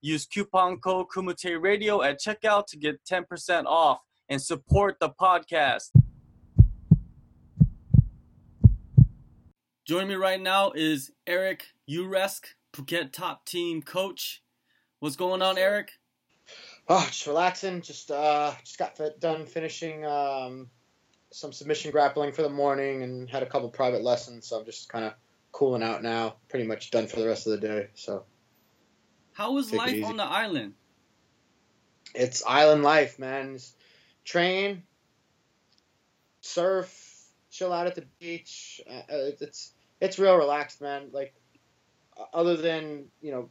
Use coupon code Kumite Radio at checkout to get 10% off and support the podcast. Joining me right now is Eric Uresk, Phuket top team coach. What's going on, Eric? Oh, just relaxing. Just uh, just got done finishing um, some submission grappling for the morning and had a couple private lessons. So I'm just kind of cooling out now. Pretty much done for the rest of the day. So. How was life on the island? It's island life, man. Train, surf, chill out at the beach. Uh, it's it's real relaxed, man. Like other than you know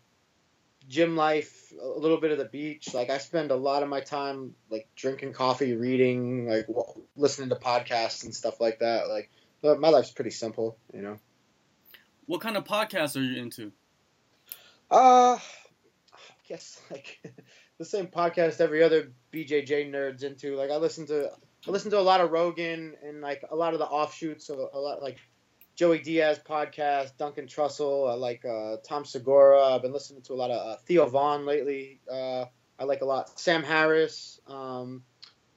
gym life, a little bit of the beach. Like I spend a lot of my time like drinking coffee, reading, like listening to podcasts and stuff like that. Like my life's pretty simple, you know. What kind of podcasts are you into? Uh, guess like the same podcast every other BJJ nerd's into. Like I listen to I listen to a lot of Rogan and like a lot of the offshoots of a lot like Joey Diaz podcast, Duncan Trussell. I like uh, Tom Segura. I've been listening to a lot of uh, Theo Von lately. Uh, I like a lot Sam Harris. Um,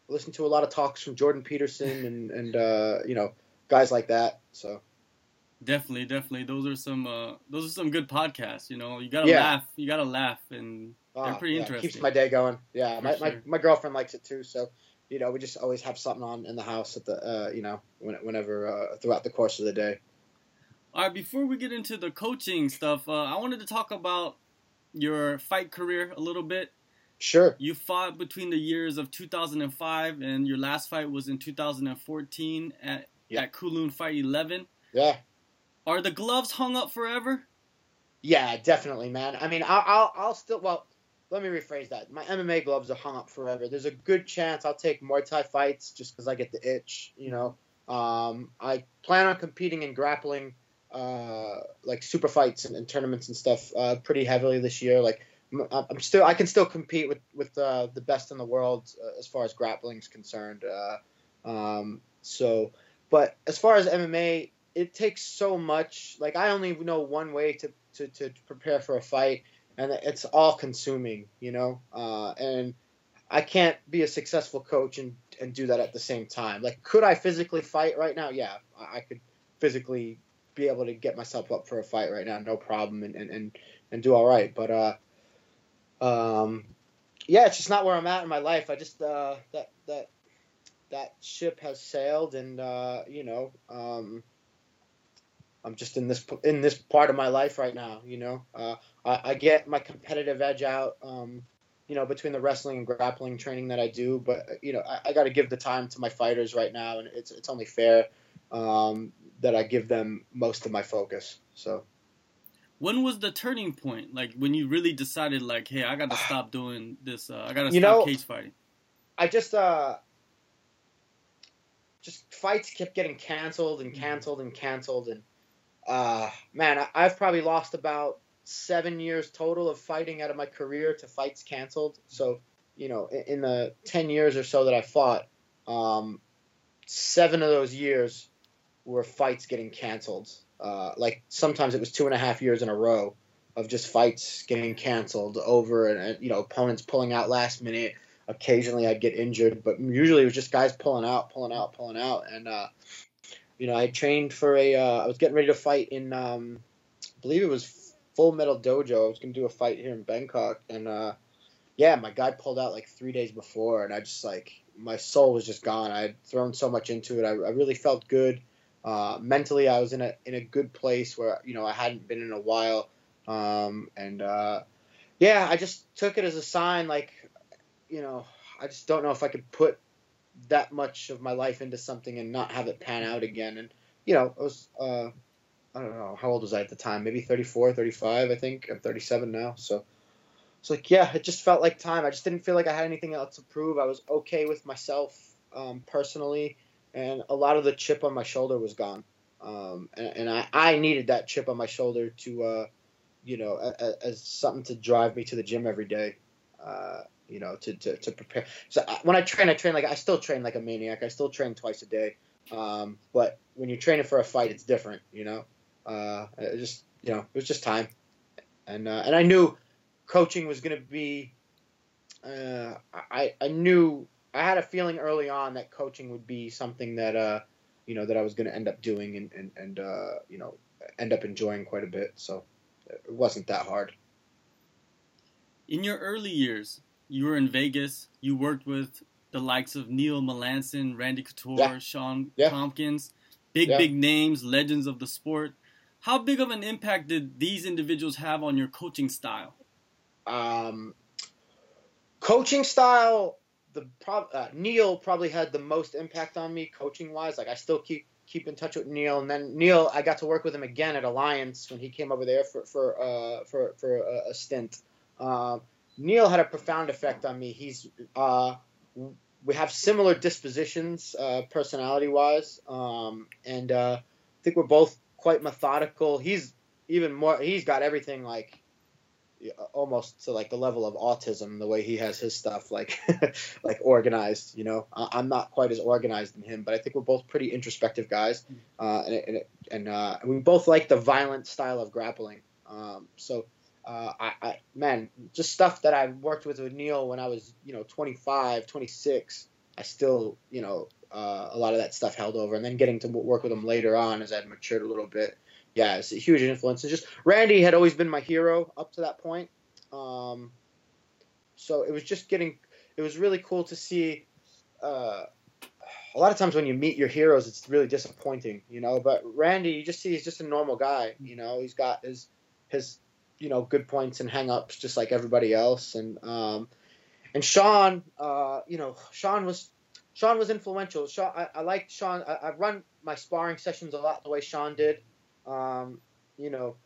listen to a lot of talks from Jordan Peterson and and uh, you know guys like that. So definitely, definitely, those are some uh, those are some good podcasts. You know, you gotta yeah. laugh. You gotta laugh, and they're ah, pretty yeah, interesting. Keeps my day going. Yeah, my, sure. my my girlfriend likes it too. So you know, we just always have something on in the house at the uh, you know whenever uh, throughout the course of the day. All right, before we get into the coaching stuff, uh, I wanted to talk about your fight career a little bit. Sure. You fought between the years of 2005 and your last fight was in 2014 at yeah. at Kunlun Fight 11. Yeah. Are the gloves hung up forever? Yeah, definitely, man. I mean, I'll, I'll, I'll still well. Let me rephrase that. My MMA gloves are hung up forever. There's a good chance I'll take Muay Thai fights just because I get the itch. You know, um, I plan on competing in grappling uh, like super fights and, and tournaments and stuff uh, pretty heavily this year. Like I'm still I can still compete with with uh, the best in the world uh, as far as grappling is concerned. Uh, um, so, but as far as MMA, it takes so much. Like I only know one way to to, to prepare for a fight, and it's all consuming. You know, uh, and I can't be a successful coach and and do that at the same time. Like, could I physically fight right now? Yeah, I could physically be able to get myself up for a fight right now, no problem, and and and, and do all right. But uh, um, yeah, it's just not where I'm at in my life. I just uh, that that that ship has sailed, and uh, you know, um, I'm just in this in this part of my life right now. You know, uh, I, I get my competitive edge out. Um, you know, between the wrestling and grappling training that I do, but you know, I, I got to give the time to my fighters right now, and it's it's only fair. Um, that I give them most of my focus. So when was the turning point? Like when you really decided, like, hey, I got to stop doing this. Uh, I got to stop know, cage fighting. I just, uh, just fights kept getting canceled and canceled and canceled, and uh, man, I, have probably lost about seven years total of fighting out of my career to fights canceled. So, you know, in, in the ten years or so that I fought, um, seven of those years were fights getting canceled. Uh, like sometimes it was two and a half years in a row of just fights getting canceled over and you know opponents pulling out last minute. Occasionally I'd get injured, but usually it was just guys pulling out, pulling out, pulling out. And uh, you know I trained for a. Uh, I was getting ready to fight in, um, I believe it was Full Metal Dojo. I was gonna do a fight here in Bangkok, and uh, yeah, my guy pulled out like three days before, and I just like my soul was just gone. I had thrown so much into it. I, I really felt good. Uh, mentally, I was in a in a good place where you know I hadn't been in a while, um, and uh, yeah, I just took it as a sign. Like, you know, I just don't know if I could put that much of my life into something and not have it pan out again. And you know, I was uh, I don't know how old was I at the time? Maybe 34, 35, I think. I'm 37 now, so. so like yeah, it just felt like time. I just didn't feel like I had anything else to prove. I was okay with myself um, personally, and a lot of the chip on my shoulder was gone. Um, and, and I, I needed that chip on my shoulder to, uh, you know, as, as something to drive me to the gym every day. Uh, you know, to, to, to prepare. So when I train, I train like I still train like a maniac. I still train twice a day. Um, but when you're training for a fight, it's different. You know, uh, it just you know, it was just time, and uh, and I knew coaching was to be. Uh, I I knew I had a feeling early on that coaching would be something that uh, you know, that I was to end up doing and and and uh, you know, end up enjoying quite a bit. So it wasn't that hard. In your early years, you were in Vegas. You worked with the likes of Neil Melanson, Randy Couture, yeah. Shawn yeah. Tompkins, big yeah. big names, legends of the sport. How big of an impact did these individuals have on your coaching style? Um, coaching style, the uh, Neil probably had the most impact on me coaching wise. Like I still keep keep in touch with Neil, and then Neil, I got to work with him again at Alliance when he came over there for for uh, for for a, a stint. Uh, Neil had a profound effect on me. He's uh, we have similar dispositions, uh, personality wise, um, and uh, I think we're both quite methodical. He's even more. He's got everything like almost to like the level of autism the way he has his stuff like like organized you know i'm not quite as organized in him but i think we're both pretty introspective guys uh, and and, and uh, we both like the violent style of grappling um, so uh, I, I, man just stuff that i worked with with neil when i was you know 25 26 i still you know uh, a lot of that stuff held over and then getting to work with him later on as i'd matured a little bit yeah, it's a huge influence. And just Randy had always been my hero up to that point. Um, so it was just getting, it was really cool to see. Uh, a lot of times when you meet your heroes, it's really disappointing, you know. But Randy, you just see he's just a normal guy, you know. He's got his his you know good points and hangups just like everybody else, and um, and Shawn, uh, you know, Shawn was Shawn was influential. Shawn, I, I liked Shawn. I, I run my sparring sessions a lot the way Shawn did. Um, you know,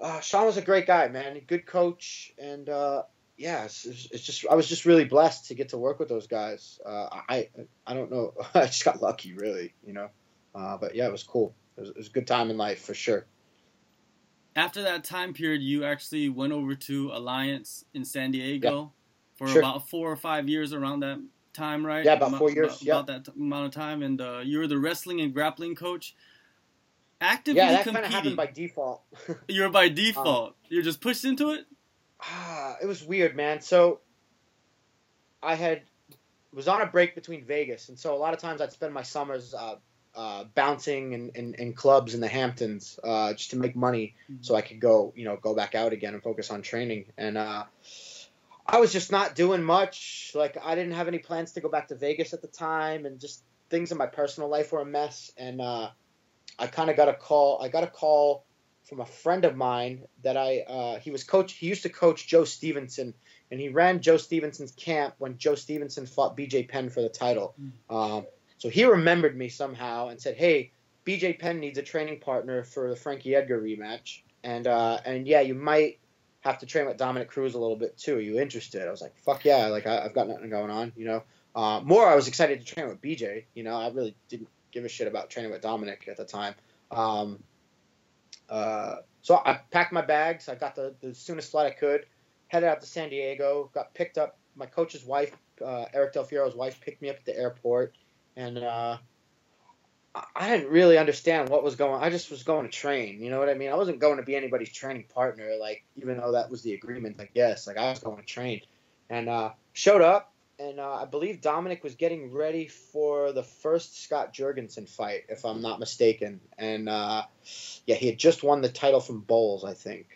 uh, Shawn was a great guy, man. Good coach, and uh, yeah, it's, it's, just I was just really blessed to get to work with those guys. Uh, I I don't know, I just got lucky, really, you know. Uh, but yeah, it was cool. It was, it was, a good time in life for sure. After that time period, you actually went over to Alliance in San Diego yeah. for sure. about four or five years around that time, right? Yeah, about four years. About, yeah. about that amount of time, and uh, you were the wrestling and grappling coach actively yeah, that kind of happened by default. You're by default. Um, You're just pushed into it. Ah, it was weird, man. So I had was on a break between Vegas, and so a lot of times I'd spend my summers uh, uh, bouncing in, in, in, clubs in the Hamptons uh, just to make money, mm-hmm. so I could go, you know, go back out again and focus on training. And uh, I was just not doing much. Like I didn't have any plans to go back to Vegas at the time, and just things in my personal life were a mess. And uh, I kind of got a call. I got a call from a friend of mine that I uh, he was coach. He used to coach Joe Stevenson, and he ran Joe Stevenson's camp when Joe Stevenson fought B.J. Penn for the title. Mm. Um, so he remembered me somehow and said, "Hey, B.J. Penn needs a training partner for the Frankie Edgar rematch, and uh, and yeah, you might." Have to train with Dominick Cruz a little bit too. Are you interested? I was like, "Fuck yeah!" Like I, have got nothing going on, you know. Uh, more, I was excited to train with BJ. You know, I really didn't give a shit about training with Dominick at the time. Um, uh, so I packed my bags. I got the, the soonest flight I could, headed out to San Diego. Got picked up. My coach's wife, uh, Eric Del Fierro's wife, picked me up at the airport, and uh, I didn't really understand what was going. I just was going to train. You know what I mean? I wasn't going to be anybody's training partner. Like even though that was the agreement, like yes, like I was going to train, and uh, showed up and uh, I believe Dominick was getting ready for the first Scott Jorgensen fight, if I'm not mistaken. And uh, yeah, he had just won the title from Bowles, I think.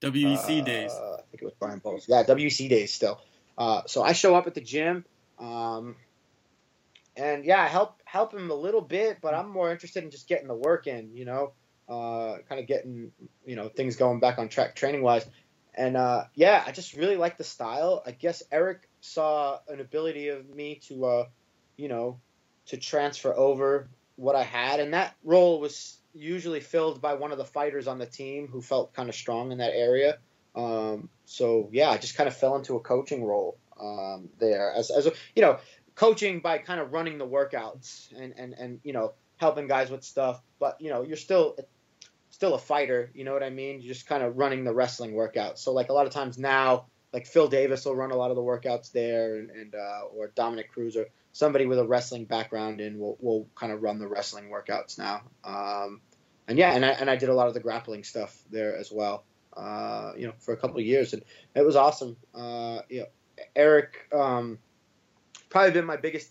WEC uh, days. I think it was Brian Bowles. Yeah, WEC days still. Uh, so I show up at the gym, um, and yeah, help help him a little bit, but I'm more interested in just getting the work in, you know, uh, kind of getting you know things going back on track training wise. And uh, yeah, I just really like the style. I guess Eric saw an ability of me to, uh, you know, to transfer over what I had, and that role was usually filled by one of the fighters on the team who felt kind of strong in that area. Um, so yeah, I just kind of fell into a coaching role um, there as as you know coaching by kind of running the workouts and and and you know helping guys with stuff. But you know you're still still a fighter. You know what I mean? You're just kind of running the wrestling workouts. So like a lot of times now, like Phil Davis will run a lot of the workouts there, and, and uh, or Dominick Cruz or somebody with a wrestling background in will will kind of run the wrestling workouts now. Um, and yeah, and I and I did a lot of the grappling stuff there as well. Uh, you know, for a couple of years, and it was awesome. Uh, you know, Eric um, probably been my biggest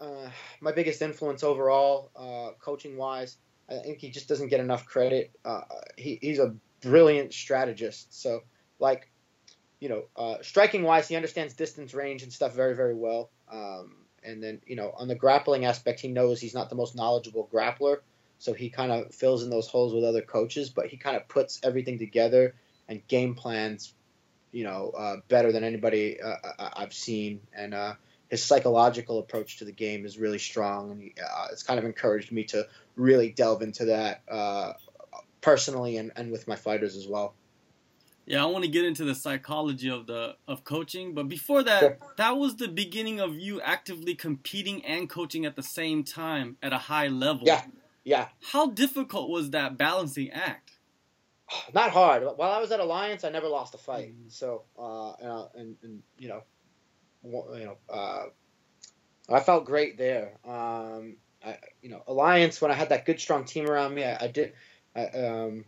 uh, my biggest influence overall, uh, coaching wise. I think he just doesn't get enough credit. Uh, he, he's a brilliant strategist. So, like, you know, uh, striking wise, he understands distance, range, and stuff very, very well. Um, and then, you know, on the grappling aspect, he knows he's not the most knowledgeable grappler. So he kind of fills in those holes with other coaches, but he kind of puts everything together and game plans, you know, uh, better than anybody uh, I've seen. And, uh, his psychological approach to the game is really strong, and he, uh, it's kind of encouraged me to really delve into that uh, personally and, and with my fighters as well. Yeah, I want to get into the psychology of the of coaching, but before that, sure. that was the beginning of you actively competing and coaching at the same time at a high level. Yeah, yeah. How difficult was that balancing act? Not hard. While I was at Alliance, I never lost a fight. Mm-hmm. So, uh, and, and you know, you know, uh, I felt great there. Um, I, you know, Alliance when I had that good strong team around me, I, I did. I, um,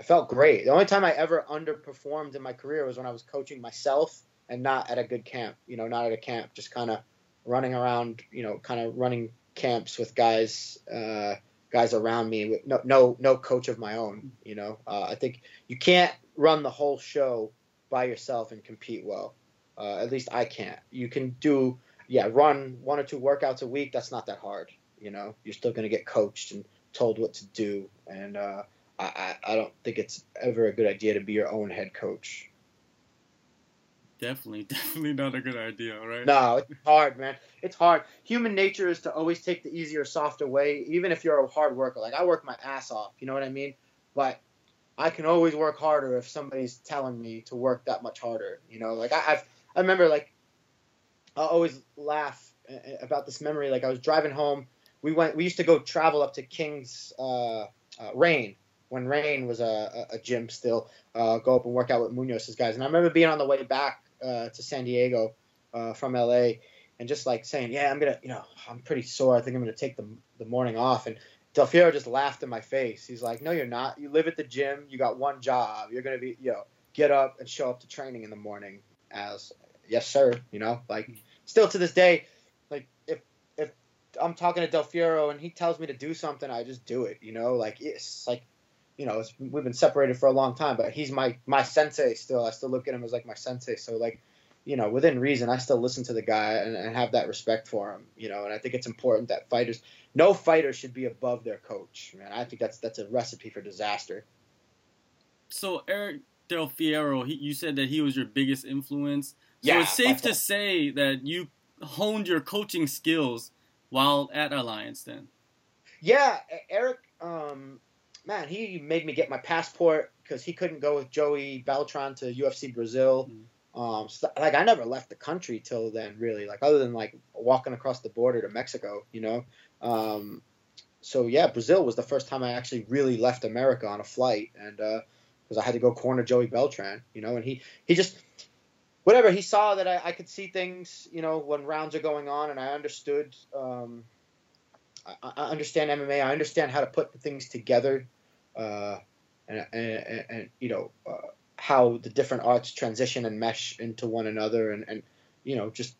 I felt great. The only time I ever underperformed in my career was when I was coaching myself and not at a good camp. You know, not at a camp, just kind of running around. You know, kind of running camps with guys. Uh, guys around me with no no no coach of my own you know uh, i think you can't run the whole show by yourself and compete well uh, at least I can't. You can do, yeah, run one or two workouts a week. That's not that hard. You know, you're still going to get coached and told what to do. And uh, I, I don't think it's ever a good idea to be your own head coach. Definitely, definitely not a good idea, right? No, it's hard, man. It's hard. Human nature is to always take the easier, softer way, even if you're a hard worker. Like I work my ass off, you know what I mean? But I can always work harder if somebody's telling me to work that much harder. You know, like I, have I remember like I always laugh about this memory. Like I was driving home. We went. We used to go travel up to King's uh, uh, Reign when Reign was a, a, gym still. Uh, go up and work out with Munoz's guys. And I remember being on the way back uh, to San Diego uh, from LA and just like saying, "Yeah, I'm gonna. You know, I'm pretty sore. I think I'm gonna take the the morning off." And Del Fierro just laughed in my face. He's like, "No, you're not. You live at the gym. You got one job. You're gonna be, you know, get up and show up to training in the morning as yes sir you know like still to this day like if if i'm talking to del fierro and he tells me to do something i just do it you know like it's like you know we've been separated for a long time but he's my my sensei still. I still look at him as like my sensei. So like you know within reason i still listen to the guy and, and have that respect for him you know and i think it's important that fighters no fighter should be above their coach man. I think that's that's a recipe for disaster. So eric del fierro he, you said that he was your biggest influence so yeah, it's safe to say that you honed your coaching skills while at Alliance then. Yeah, Eric, um, man, he made me get my passport because he couldn't go with Joey Beltran to UFC Brazil. Mm-hmm. Um, so, like I never left the country till then, really. Like other than like walking across the border to Mexico, you know. Um, so yeah, Brazil was the first time I actually really left America on a flight, and because I had to go corner Joey Beltran, you know, and he he just whatever he saw that I, I, could see things you know when rounds are going on and i understood um, I, I, understand mma i understand how to put the things together uh, and, and, and, you know uh, how the different arts transition and mesh into one another and, and you know just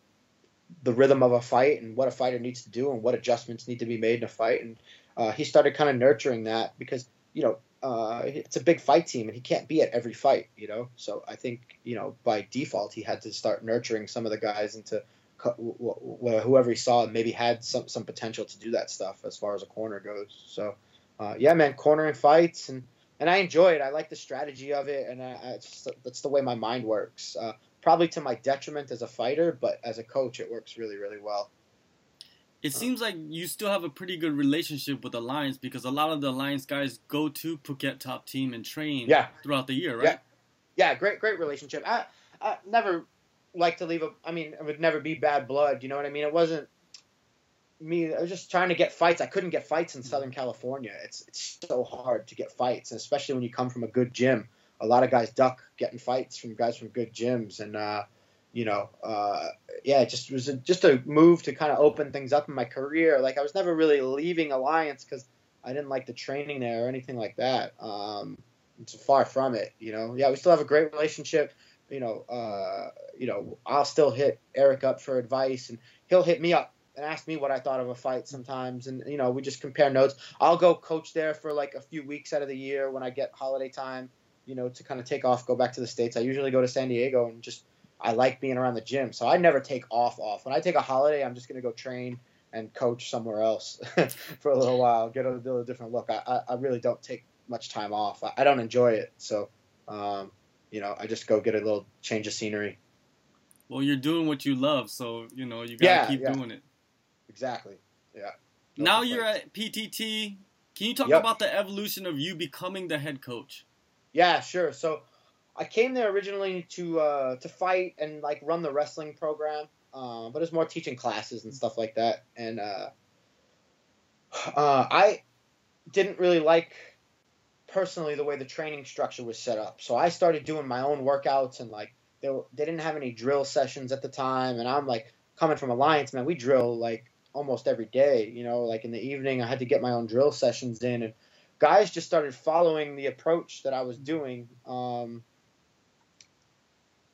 the rhythm of a fight and what a fighter needs to do and what adjustments need to be made in a fight. And uh, he started kind of nurturing that because you know uh, it's a big fight team and he can't be at every fight, you know. So I think you know by default he had to start nurturing some of the guys into whoever he saw and maybe had some some potential to do that stuff as far as a corner goes. So uh, yeah, man, cornering fights and and I enjoy it. I like the strategy of it, and I, I just, that's the way my mind works. Uh, probably to my detriment as a fighter, but as a coach, it works really really well. It seems like you still have a pretty good relationship with the Alliance because a lot of the Alliance guys go to Phuket Top Team and train yeah. throughout the year, right? Yeah, great, great relationship. I, I never like to leave a. I mean, it would never be bad blood. You know what I mean? It wasn't me. I was just trying to get fights. I couldn't get fights in Southern California. It's it's so hard to get fights, and especially when you come from a good gym. A lot of guys duck getting fights from guys from good gyms, and uh, you know, uh, yeah, it just was a, just a move to kind of open things up in my career. Like I was never really leaving Alliance because I didn't like the training there or anything like that. Um, it's far from it, you know. Yeah, we still have a great relationship. You know, uh, you know, I'll still hit Eric up for advice, and he'll hit me up and ask me what I thought of a fight sometimes, and you know, we just compare notes. I'll go coach there for like a few weeks out of the year when I get holiday time, you know, to kind of take off, go back to the states. I usually go to San Diego and just I like being around the gym, so I never take off off. When I take a holiday, I'm just gonna go train and coach somewhere else for a little while, get a, a different look. I, I, I, really don't take much time off. I, I don't enjoy it, so um, you know, I just go get a little change of scenery. Well, you're doing what you love, so you know you gotta yeah, keep yeah. doing it. Exactly. Yeah. No now you're at PTT. Can you talk yep. about the evolution of you becoming the head coach? Yeah, sure. So I came there originally to uh, to fight and like run the wrestling program, uh, but it's more teaching classes and stuff like that. And uh, uh, I didn't really like personally the way the training structure was set up, so I started doing my own workouts and like they were, they didn't have any drill sessions at the time, and I'm like coming from Alliance, man, we drill like almost every day. You know, like in the evening, I had to get my own drill sessions in, and guys just started following the approach that I was doing. Um,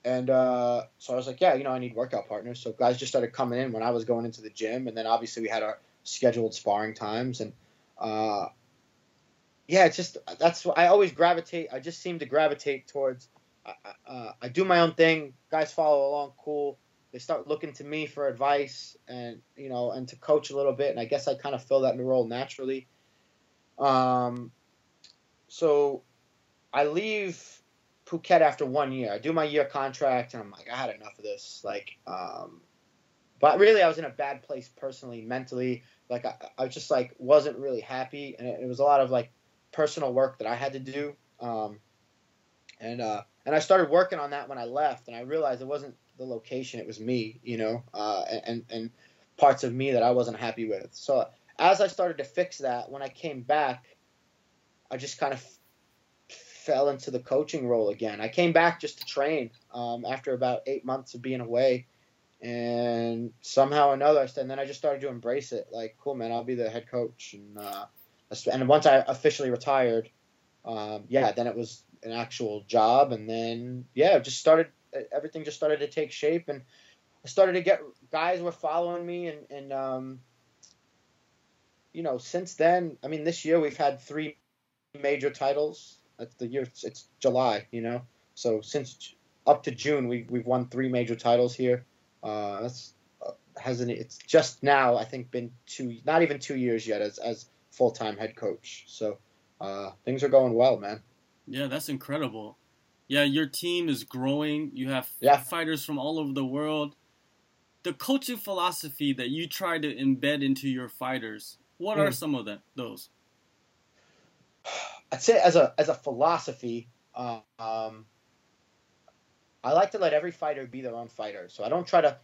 and uh, so I was like, yeah, you know, I need workout partners. So guys just started coming in when I was going into the gym, and then obviously we had our scheduled sparring times, and uh, yeah, it's just that's what I always gravitate. I just seem to gravitate towards. Uh, uh, I do my own thing. Guys follow along, cool. They start looking to me for advice and you know and to coach a little bit, and I guess I kind of fill that role naturally. Um, so I leave Phuket after one year. I do my year contract, and I'm like, I had enough of this. Like, um, but really, I was in a bad place personally, mentally. Like, I, I just like wasn't really happy, and it, it, was a lot of like personal work that I had to do. Um, and uh, and I started working on that when I left, and I realized it wasn't the location; it was me, you know, uh, and and parts of me that I wasn't happy with. So as I started to fix that, when I came back, I just kind of fell into the coaching role again. I came back just to train um, after about eight months of being away, and somehow or another, and then I just started to embrace it. Like, cool, man, I'll be the head coach, and uh, and once I officially retired, um, yeah, then it was an actual job, and then yeah, just started everything just started to take shape, and I started to get guys were following me, and and um, you know, since then, I mean, this year we've had three major titles that's the year. It's, July, you know. So since up to June, we we've won three major titles here. Uh, that's uh, hasn't it's just now I think been two not even two years yet as as full time head coach. So uh, things are going well, man. Yeah, that's incredible. Yeah, your team is growing. You have yeah. fighters from all over the world. The coaching philosophy that you try to embed into your fighters, what mm. are some of them, those? I'd say as a as a philosophy, um, I like to let every fighter be their own fighter. So I don't try to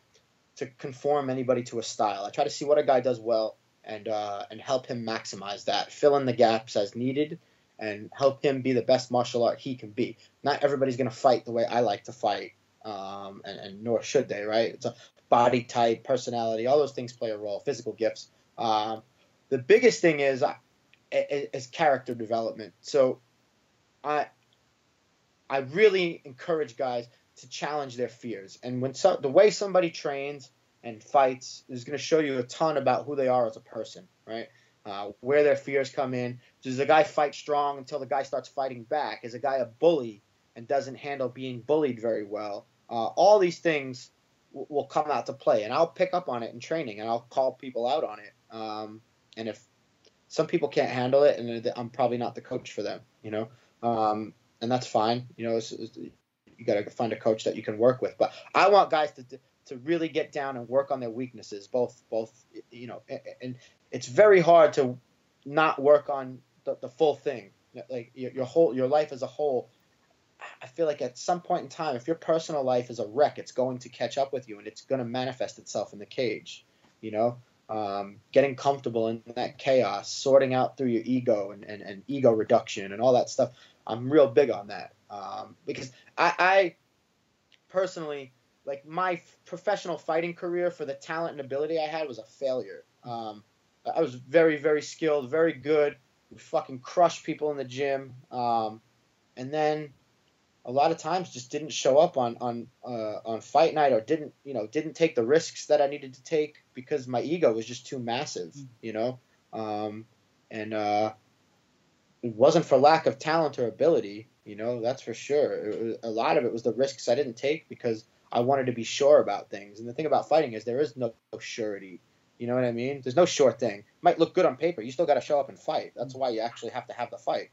to conform anybody to a style. I try to see what a guy does well and uh, and help him maximize that, fill in the gaps as needed, and help him be the best martial art he can be. Not everybody's gonna fight the way I like to fight, um, and, and nor should they, right? It's a body type, personality, all those things play a role. Physical gifts. Um, the biggest thing is I, as character development. So I I really encourage guys to challenge their fears. And when so, the way somebody trains and fights is going to show you a ton about who they are as a person, right? Uh, where their fears come in. Does a guy fight strong until the guy starts fighting back? Is a guy a bully and doesn't handle being bullied very well? Uh, all these things w- will come out to play, and I'll pick up on it in training, and I'll call people out on it. Um, and if some people can't handle it, and I'm probably not the coach for them, you know. Um, and that's fine. You know, it's, it's, you got to find a coach that you can work with. But I want guys to to really get down and work on their weaknesses, both both you know, and it's very hard to not work on the, the full thing, like your, your whole your life as a whole. I feel like at some point in time, if your personal life is a wreck, it's going to catch up with you and it's going to manifest itself in the cage. You know, um, getting comfortable in that chaos, sorting out through your ego and, and, and ego reduction and all that stuff. I'm real big on that um, because I, I personally like my professional fighting career for the talent and ability I had was a failure. Um, I was very, very skilled, very good. Fucking crushed people in the gym, um, and then a lot of times just didn't show up on on uh, on fight night or didn't you know didn't take the risks that I needed to take because my ego was just too massive, mm. you know. Um, and uh, it wasn't for lack of talent or ability, you know, that's for sure. Was, a lot of it was the risks I didn't take because I wanted to be sure about things. And the thing about fighting is there is no surety. You know what I mean? There's no sure thing. It might look good on paper. You still got to show up and fight. That's why you actually have to have the fight,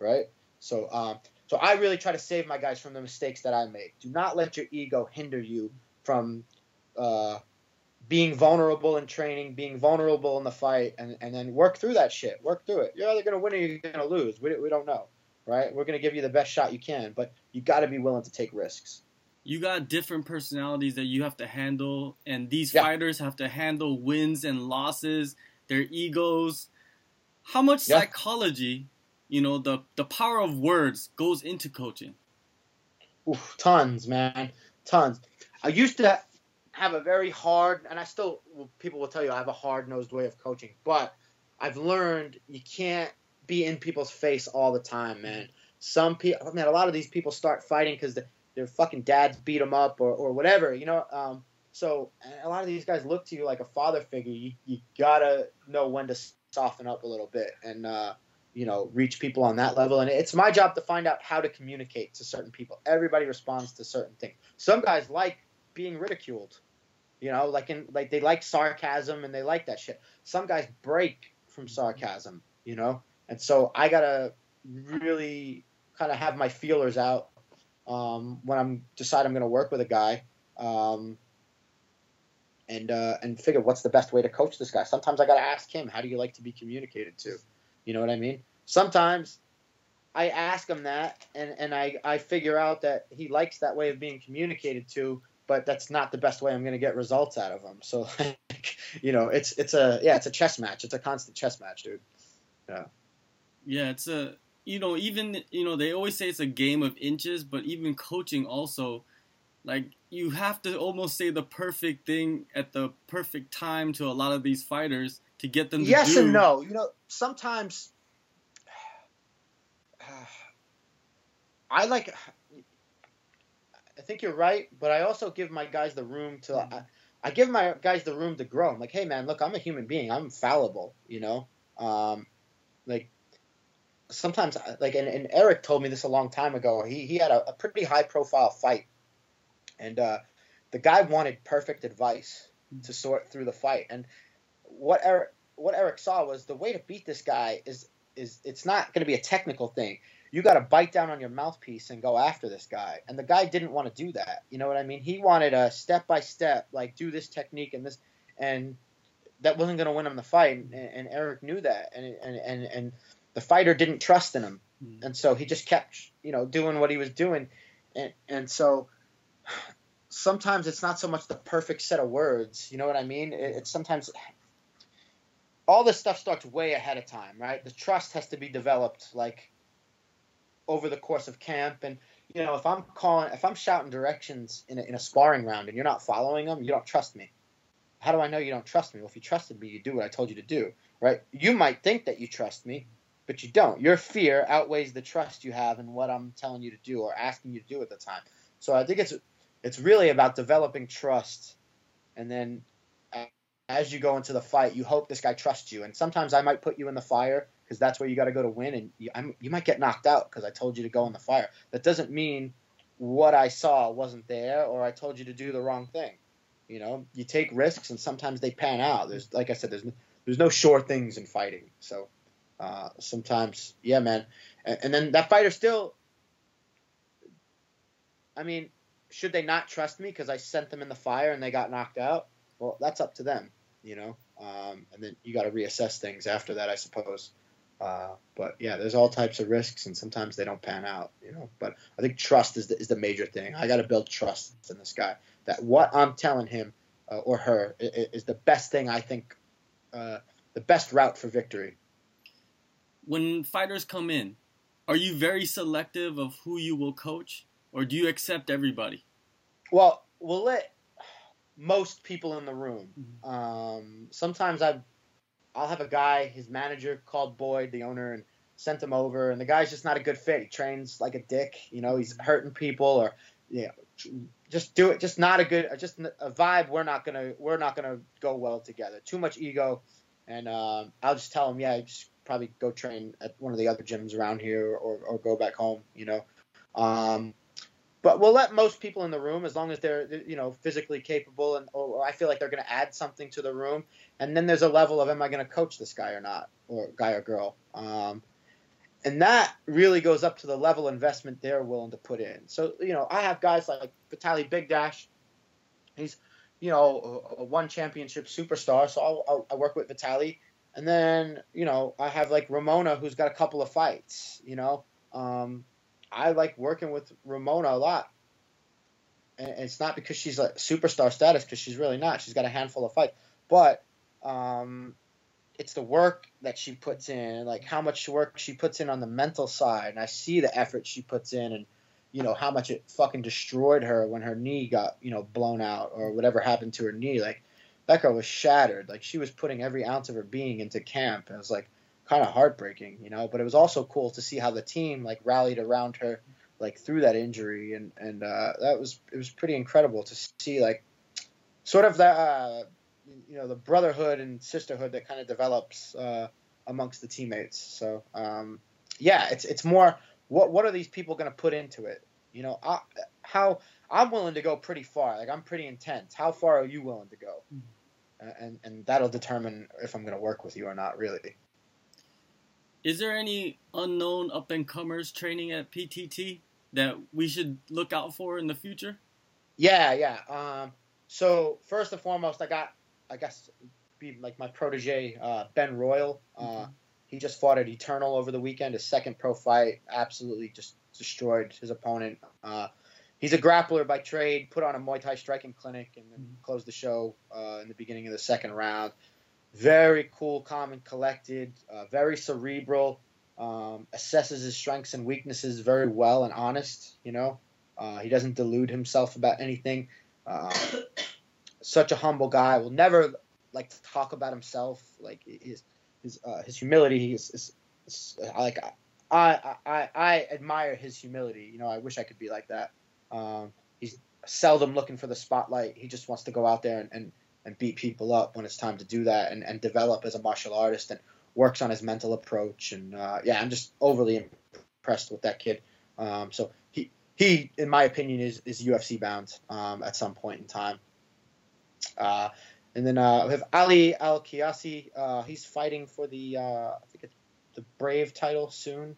right? So, um, so I really try to save my guys from the mistakes that I make. Do not let your ego hinder you from uh, being vulnerable in training, being vulnerable in the fight, and, and then work through that shit. Work through it. You're either gonna win or you're gonna lose. We, we don't know, right? We're gonna give you the best shot you can, but you got to be willing to take risks you got different personalities that you have to handle, and these yeah. fighters have to handle wins and losses, their egos. How much yeah. psychology, you know, the the power of words goes into coaching? Oof, tons, man, tons. I used to have a very hard, and I still people will tell you I have a hard nosed way of coaching, but I've learned you can't be in people's face all the time, man. Some people, man, a lot of these people start fighting because their fucking dads beat them up or, or whatever, you know. Um, so a lot of these guys look to you like a father figure. You, you gotta know when to soften up a little bit and uh, you know reach people on that level. And it's my job to find out how to communicate to certain people. Everybody responds to certain things. Some guys like being ridiculed, you know, like in like they like sarcasm and they like that shit. Some guys break from sarcasm, you know, and so I gotta really kind of have my feelers out um, when I'm decide I'm to work with a guy, um, and uh, and figure what's the best way to coach this guy. Sometimes I got to ask him, how do you like to be communicated to? You know what I mean? Sometimes I ask him that, and and I I figure out that he likes that way of being communicated to, but that's not the best way I'm going to get results out of him. So, like, you know, it's it's a yeah, it's a chess match. It's a constant chess match, dude. Yeah. Yeah, it's a you know, even you know, they always say it's a game of inches, but even coaching also, like you have to almost say the perfect thing at the perfect time to a lot of these fighters to get them. To yes do. and no. You know, sometimes I like. I think you're right, but I also give my guys the room to. I, I give my guys the room to grow. I'm like, hey man, look, I'm a human being. I'm fallible. You know, um, like sometimes like and, and, Eric told me this a long time ago. He he had a, a pretty high profile fight, and uh, the guy wanted perfect advice to sort through the fight. And what Eric what Eric saw was the way to beat this guy is is it's not going to be a technical thing. You got to bite down on your mouthpiece and go after this guy. And the guy didn't want to do that. You know what I mean? He wanted a step by step, like do this technique and this, and that wasn't going to win him the fight. And, and Eric knew that. And and and and the fighter didn't trust in him, mm. and so he just kept you know doing what he was doing, and and so sometimes it's not so much the perfect set of words. You know what I mean? It, it's sometimes all this stuff starts way ahead of time, right? The trust has to be developed like over the course of camp and you know if i'm calling if i'm shouting directions in a, in a sparring round and you're not following them you don't trust me how do i know you don't trust me well if you trusted me you do what i told you to do right you might think that you trust me but you don't. Your fear outweighs the trust you have in what I'm telling you to do or asking you to do at the time. So I think it's it's really about developing trust, and then as you go into the fight, you hope this guy trusts you. And sometimes I might put you in the fire because that's where you got to go to win, and you, you might get knocked out because I told you to go in the fire. That doesn't mean what I saw wasn't there or I told you to do the wrong thing. You know, you take risks and sometimes they pan out. There's like I said, there's there's no sure things in fighting. So uh, sometimes, yeah, man. And, and then that fighter still. I mean, should they not trust me because I sent them in the fire and they got knocked out? Well, that's up to them, you know. Um, and then you got to reassess things after that, I suppose. Uh, but yeah, there's all types of risks, and sometimes they don't pan out, you know. But I think trust is the, is the major thing. I got to build trust in this guy that what I'm telling him uh, or her is, is, the best thing I think, uh, the best route for victory. When fighters come in, are you very selective of who you will coach, or do you accept everybody? Well, we'll let most people in the room. Mm-hmm. Um, sometimes I, I'll have a guy, his manager called Boyd, the owner, and sent him over, and the guy's just not a good fit. He trains like a dick, you know. He's hurting people, or you know, just do it. Just not a good, just a vibe. We're not gonna, we're not gonna go well together. Too much ego, and uh, I'll just tell him, yeah, just probably go train at one of the other gyms around here, or, or go back home, you know. Um, but we'll let most people in the room as long as they're you know physically capable and or I feel like they're going to add something to the room. And then there's a level of am I going to coach this guy or not, or guy or girl. Um, and that really goes up to the level of investment they're willing to put in. So you know I have guys like Vitaly Bigdash. He's you know a, a one championship superstar, so I'll, I'll, I work with Vitaly. And then you know I have like Ramona who's got a couple of fights. You know. Um, I like working with Ramona a lot. And it's not because she's like superstar status, because she's really not. She's got a handful of fights, but um, it's the work that she puts in, like how much work she puts in on the mental side, and I see the effort she puts in, and you know how much it fucking destroyed her when her knee got you know blown out or whatever happened to her knee. Like that girl was shattered. Like she was putting every ounce of her being into camp, and it was like kind of heartbreaking, you know. But it was also cool to see how the team like rallied around her, like through that injury, and and uh, that was it was pretty incredible to see like sort of that uh, you know the brotherhood and sisterhood that kind of develops uh, amongst the teammates. So um, yeah, it's it's more what what are these people going to put into it? You know, I, how I'm willing to go pretty far. Like I'm pretty intense. How far are you willing to go? Mm-hmm. And and that'll determine if I'm going to work with you or not. Really. Is there any unknown up and comers training at PTT that we should look out for in the future? Yeah, yeah. Um, so first and foremost, I got, I guess, be like my protege uh, Ben Royle. Uh, mm-hmm. He just fought at Eternal over the weekend. His second pro fight, absolutely just destroyed his opponent. Uh, he's a grappler by trade. Put on a Muay Thai striking clinic and then mm-hmm. closed the show uh, in the beginning of the second round very cool, calm, and collected, uh, very cerebral, um, assesses his strengths and weaknesses very well and honest. You know, uh, he doesn't delude himself about anything. Uh, such a humble guy. Will never like to talk about himself. Like his his uh, his humility is, is, is, like I, I I admire his humility. You know, I wish I could be like that. Um, he's seldom looking for the spotlight. He just wants to go out there and, and and beat people up when it's time to do that and, and develop as a martial artist and works on his mental approach. And uh, yeah, I'm just overly impressed with that kid. Um, so he, he, in my opinion, is, is UFC bound um, at some point in time. Uh, and then uh, we have Ali AlQaisi. Uh, he's fighting for the uh, I think it's the Brave title soon.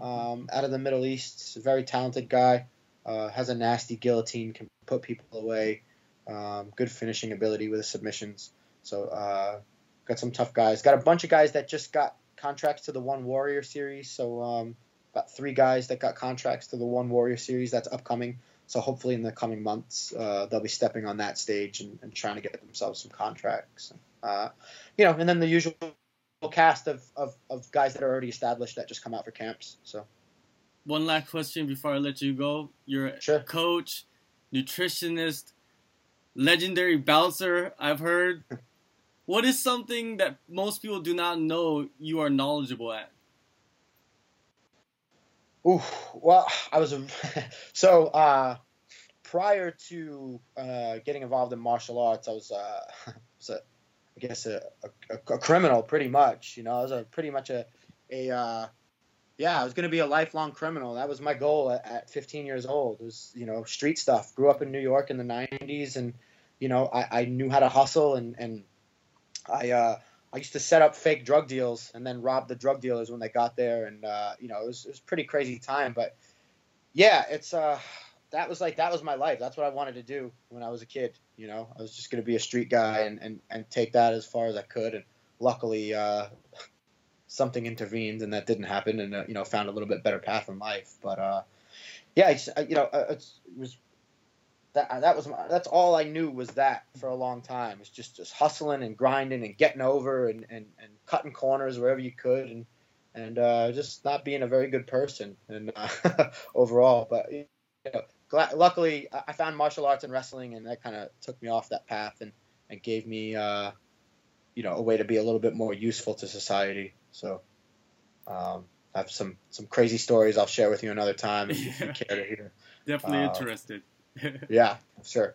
Um, out of the Middle East, very talented guy. Uh, has a nasty guillotine, can put people away. Um, good finishing ability with the submissions. So uh, got some tough guys. Got a bunch of guys that just got contracts to the One Warrior series. So um, about three guys that got contracts to the One Warrior series that's upcoming. So hopefully in the coming months uh, they'll be stepping on that stage and, and trying to get themselves some contracts. Uh, you know, and then the usual cast of, of, of guys that are already established that just come out for camps. So one last question before I let you go. You're a coach, nutritionist, legendary bouncer, I've heard. what is something that most people do not know you are knowledgeable at? Ooh, well, I was a, so uh, prior to uh, getting involved in martial arts, I was, uh, was a, I guess a, a, a, criminal, pretty much. You know, I was a pretty much a, a uh, yeah, I was going to be a lifelong criminal. That was my goal at, at 15 years old. It was, you know, street stuff. Grew up in New York in the 90s, and you know, I, I knew how to hustle, and and I uh, I used to set up fake drug deals and then rob the drug dealers when they got there, and uh, you know, it was it was pretty crazy time. But yeah, it's uh, that was like that was my life. That's what I wanted to do when I was a kid. You know, I was just going to be a street guy and, and and take that as far as I could, and luckily. Uh, something intervened and that didn't happen, and uh, you know found a little bit better path in life. But uh, yeah, it's, uh, you know, it was that that was my, that's all I knew was that for a long time. It's just just hustling and grinding and getting over and, and, and cutting corners wherever you could and and uh, just not being a very good person and uh, overall. But you know, luckily I found martial arts and wrestling and that kind of took me off that path and and gave me uh, you know a way to be a little bit more useful to society. So. Um, I have some some crazy stories I'll share with you another time if, yeah. you care to hear. Definitely uh, interested. yeah, sure.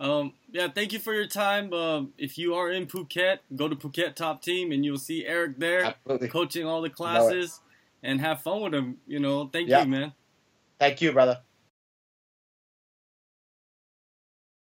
Um, yeah, thank you for your time. Uh, if you are in Phuket, go to Phuket Top Team and you'll see Eric there Absolutely. coaching all the classes and have fun with him. You know, thank yeah. you, man. Thank you, brother.